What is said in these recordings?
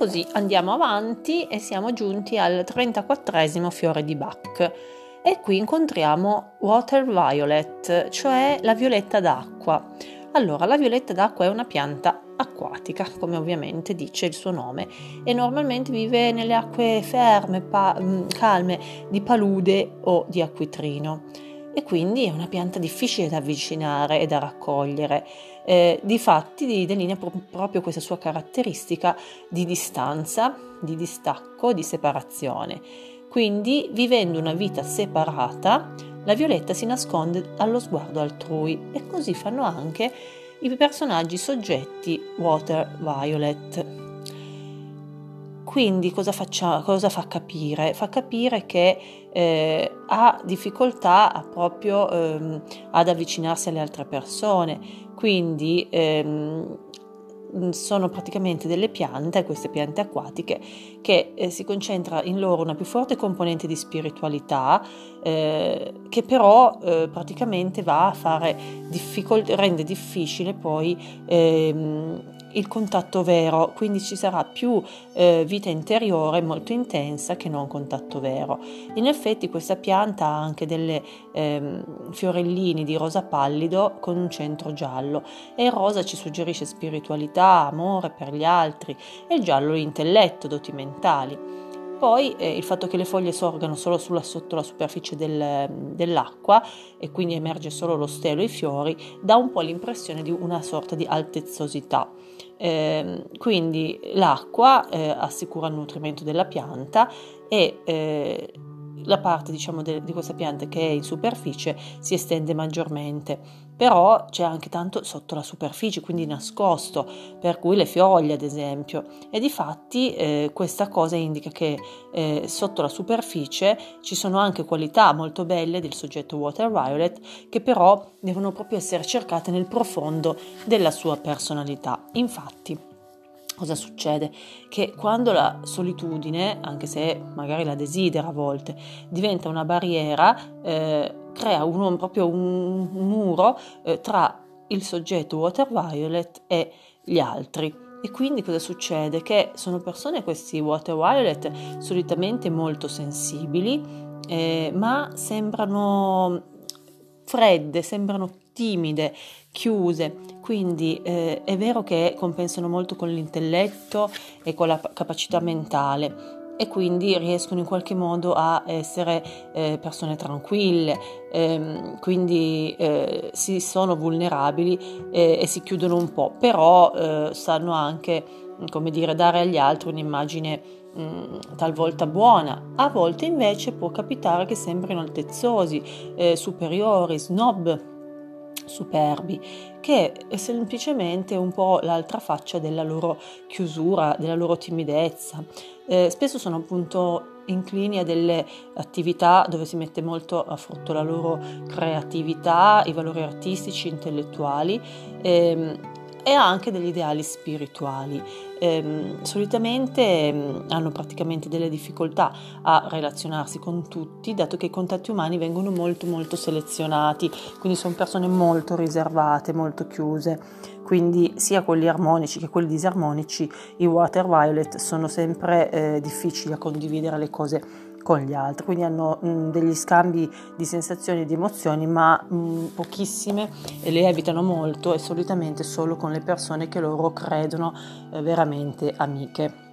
così andiamo avanti e siamo giunti al 34 fiore di Bach e qui incontriamo Water Violet, cioè la violetta d'acqua. Allora, la violetta d'acqua è una pianta acquatica, come ovviamente dice il suo nome, e normalmente vive nelle acque ferme, pa- mm, calme, di palude o di acquitrino. E quindi è una pianta difficile da avvicinare e da raccogliere. Eh, difatti delinea proprio questa sua caratteristica di distanza, di distacco, di separazione. Quindi, vivendo una vita separata, la violetta si nasconde allo sguardo altrui e così fanno anche i personaggi soggetti Water Violet. Quindi cosa, faccia, cosa fa capire? Fa capire che eh, ha difficoltà a proprio ehm, ad avvicinarsi alle altre persone, quindi ehm, sono praticamente delle piante, queste piante acquatiche, che eh, si concentra in loro una più forte componente di spiritualità, eh, che però eh, praticamente va a fare difficol- rende difficile poi ehm, il contatto vero, quindi ci sarà più eh, vita interiore molto intensa che non contatto vero. In effetti questa pianta ha anche delle ehm, fiorellini di rosa pallido con un centro giallo e il rosa ci suggerisce spiritualità, amore per gli altri e il giallo l'intelletto, doti mentali. Poi eh, il fatto che le foglie sorgano solo sulla, sotto la superficie del, dell'acqua e quindi emerge solo lo stelo e i fiori dà un po' l'impressione di una sorta di altezzosità. Eh, quindi l'acqua eh, assicura il nutrimento della pianta e eh, la parte diciamo, de- di questa pianta che è in superficie si estende maggiormente, però c'è anche tanto sotto la superficie, quindi nascosto, per cui le foglie ad esempio. E di fatti eh, questa cosa indica che eh, sotto la superficie ci sono anche qualità molto belle del soggetto Water Violet che però devono proprio essere cercate nel profondo della sua personalità. Infatti, cosa succede? Che quando la solitudine, anche se magari la desidera a volte, diventa una barriera, eh, crea un, proprio un, muro eh, tra il soggetto Water Violet e gli altri. E quindi cosa succede? Che sono persone, questi Water Violet, solitamente molto sensibili, eh, ma sembrano fredde, sembrano timide, chiuse, quindi eh, è vero che compensano molto con l'intelletto e con la capacità mentale e quindi riescono in qualche modo a essere eh, persone tranquille, ehm, quindi eh, si sono vulnerabili eh, e si chiudono un po', però eh, sanno anche, come dire, dare agli altri un'immagine mm, talvolta buona, a volte invece può capitare che sembrino altezzosi, eh, superiori, snob superbi, che è semplicemente un po' l'altra faccia della loro chiusura, della loro timidezza. Eh, spesso sono appunto inclini a delle attività dove si mette molto a frutto la loro creatività, i valori artistici, intellettuali. Ehm, e anche degli ideali spirituali. Eh, solitamente eh, hanno praticamente delle difficoltà a relazionarsi con tutti, dato che i contatti umani vengono molto molto selezionati, quindi sono persone molto riservate, molto chiuse. Quindi sia quelli armonici che quelli disarmonici, i water violet sono sempre eh, difficili a condividere le cose con gli altri, quindi hanno mh, mm, degli scambi di sensazioni e di emozioni, ma mh, mm, pochissime e le evitano molto e solitamente solo con le persone che loro credono eh, veramente amiche.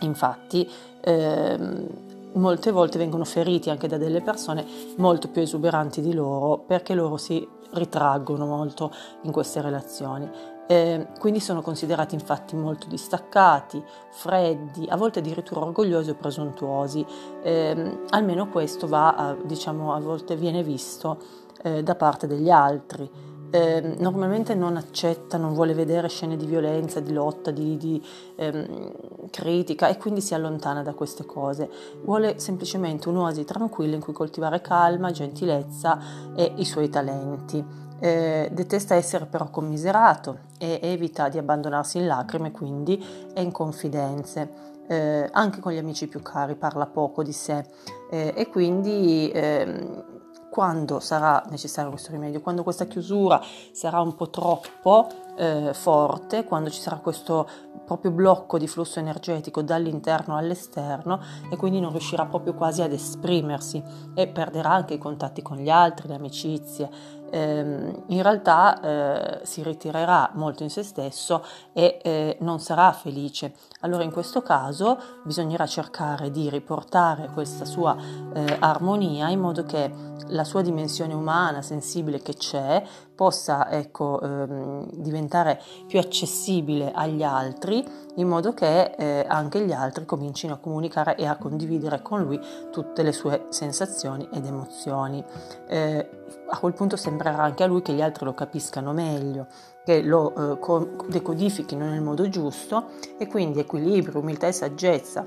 Infatti, ehm, molte volte vengono feriti anche da delle persone molto più esuberanti di loro perché loro si ritraggono molto in queste relazioni eh, quindi sono considerati infatti molto distaccati, freddi, a volte addirittura orgogliosi o presuntuosi. Eh, almeno questo va a, diciamo, a volte viene visto eh, da parte degli altri. Eh, normalmente non accetta, non vuole vedere scene di violenza, di lotta, di, di ehm, critica e quindi si allontana da queste cose. Vuole semplicemente un'oasi tranquilla in cui coltivare calma, gentilezza e i suoi talenti. Eh, detesta essere però commiserato e evita di abbandonarsi in lacrime quindi e in confidenze. Eh, anche con gli amici più cari parla poco di sé eh, e quindi ehm, quando sarà necessario questo rimedio, quando questa chiusura sarà un po' troppo eh, forte, quando ci sarà questo proprio blocco di flusso energetico dall'interno all'esterno e quindi non riuscirà proprio quasi ad esprimersi e perderà anche i contatti con gli altri, le amicizie. Eh, in realtà eh, si ritirerà molto in se stesso e eh, non sarà felice. Allora in questo caso bisognerà cercare di riportare questa sua eh, armonia in modo che la sua dimensione umana, sensibile che c'è, possa ecco, ehm, diventare più accessibile agli altri, in modo che eh, anche gli altri comincino a comunicare e a condividere con lui tutte le sue sensazioni ed emozioni. Eh, a quel punto sembrerà anche a lui che gli altri lo capiscano meglio, che lo eh, decodifichino nel modo giusto e quindi equilibrio, umiltà e saggezza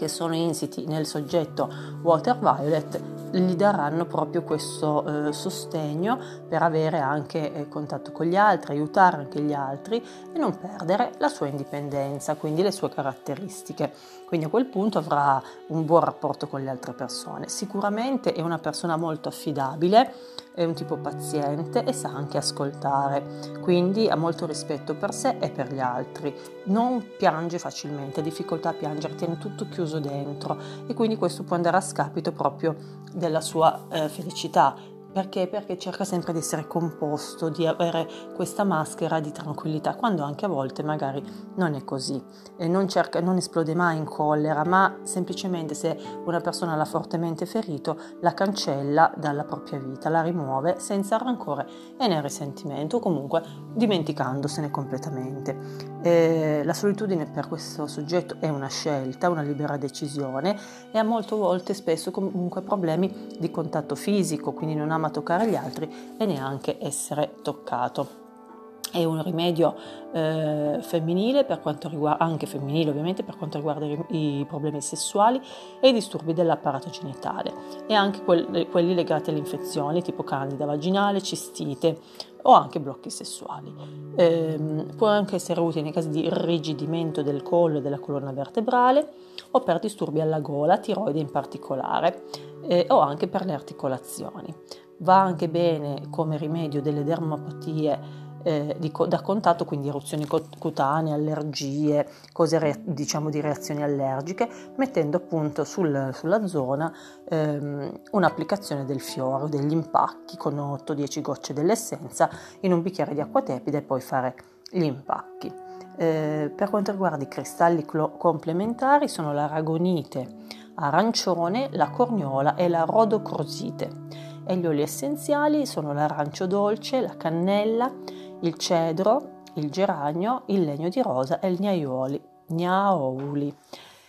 che sono insiti nel soggetto Water Violet gli daranno proprio questo eh, sostegno per avere anche eh, contatto con gli altri, aiutare anche gli altri e non perdere la sua indipendenza, quindi le sue caratteristiche. Quindi a quel punto avrà un buon rapporto con le altre persone. Sicuramente è una persona molto affidabile, è un tipo paziente e sa anche ascoltare, quindi ha molto rispetto per sé e per gli altri. Non piange facilmente, ha difficoltà a piangere, tiene tutto chiuso dentro e quindi questo può andare a scapito proprio della sua eh, felicità perché? Perché cerca sempre di essere composto, di avere questa maschera di tranquillità, quando anche a volte magari non è così. E non, cerca, non esplode mai in collera, ma semplicemente se una persona l'ha fortemente ferito, la cancella dalla propria vita, la rimuove senza rancore e nel risentimento, comunque dimenticandosene completamente. E la solitudine per questo soggetto è una scelta, una libera decisione e ha molte volte spesso comunque problemi di contatto fisico, quindi non ha ama toccare gli altri e neanche essere toccato. È un rimedio eh, femminile, per quanto riguarda, anche femminile ovviamente, per quanto riguarda i, i problemi sessuali e i disturbi dell'apparato genitale e anche quelli, quelli legati alle infezioni tipo candida vaginale, cistite o anche blocchi sessuali. Eh, può anche essere utile nei casi di irrigidimento del collo e della colonna vertebrale o per disturbi alla gola, tiroide in particolare, eh, o anche per le articolazioni. Va anche bene come rimedio delle dermopatie eh, di, da contatto, quindi eruzioni cutanee, allergie, cose re, diciamo di reazioni allergiche, mettendo appunto sul, sulla zona ehm, un'applicazione del fiore, degli impacchi con 8-10 gocce dell'essenza in un bicchiere di acqua tepida e poi fare gli impacchi. Eh, per quanto riguarda i cristalli clo- complementari sono l'aragonite arancione, la corniola e la rodocrosite e gli oli essenziali sono l'arancio dolce, la cannella, il cedro, il geranio, il legno di rosa e il gnaioli, gnaoli.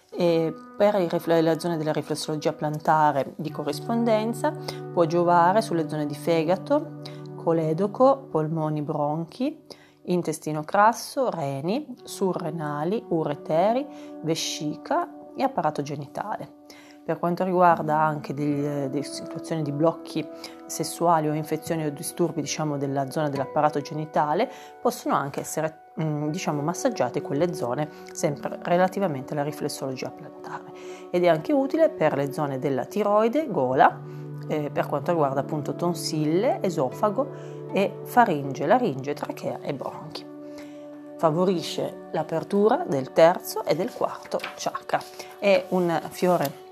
E per la zona della riflessologia plantare di corrispondenza può giovare sulle zone di fegato, coledoco, polmoni, bronchi, intestino crasso, reni, surrenali, ureteri, vescica e apparato genitale. Per quanto riguarda anche delle, delle situazioni di blocchi sessuali o infezioni o disturbi diciamo, della zona dell'apparato genitale, possono anche essere mm, diciamo, massaggiate quelle zone sempre relativamente alla riflessologia plantare ed è anche utile per le zone della tiroide, gola, eh, per quanto riguarda appunto tonsille, esofago e faringe, laringe, trachea e bronchi favorisce l'apertura del terzo e del quarto chakra. È un fiore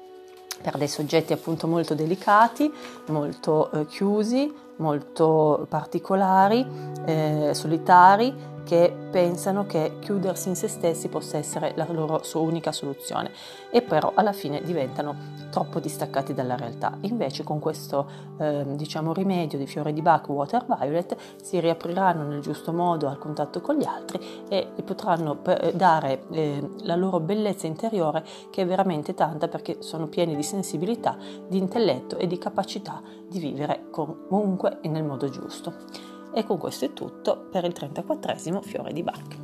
per dei soggetti appunto molto delicati, molto eh, chiusi, molto particolari, eh, solitari, che pensano che chiudersi in se stessi possa essere la loro unica soluzione e però alla fine diventano troppo distaccati dalla realtà. Invece con questo eh, diciamo rimedio di fiore di Bach Water Violet si riapriranno nel giusto modo al contatto con gli altri e potranno eh, dare eh, la loro bellezza interiore che è veramente tanta perché sono pieni di sensibilità, di intelletto e di capacità di vivere comunque e nel modo giusto. E con questo è tutto per il 34 Fiore di Bach.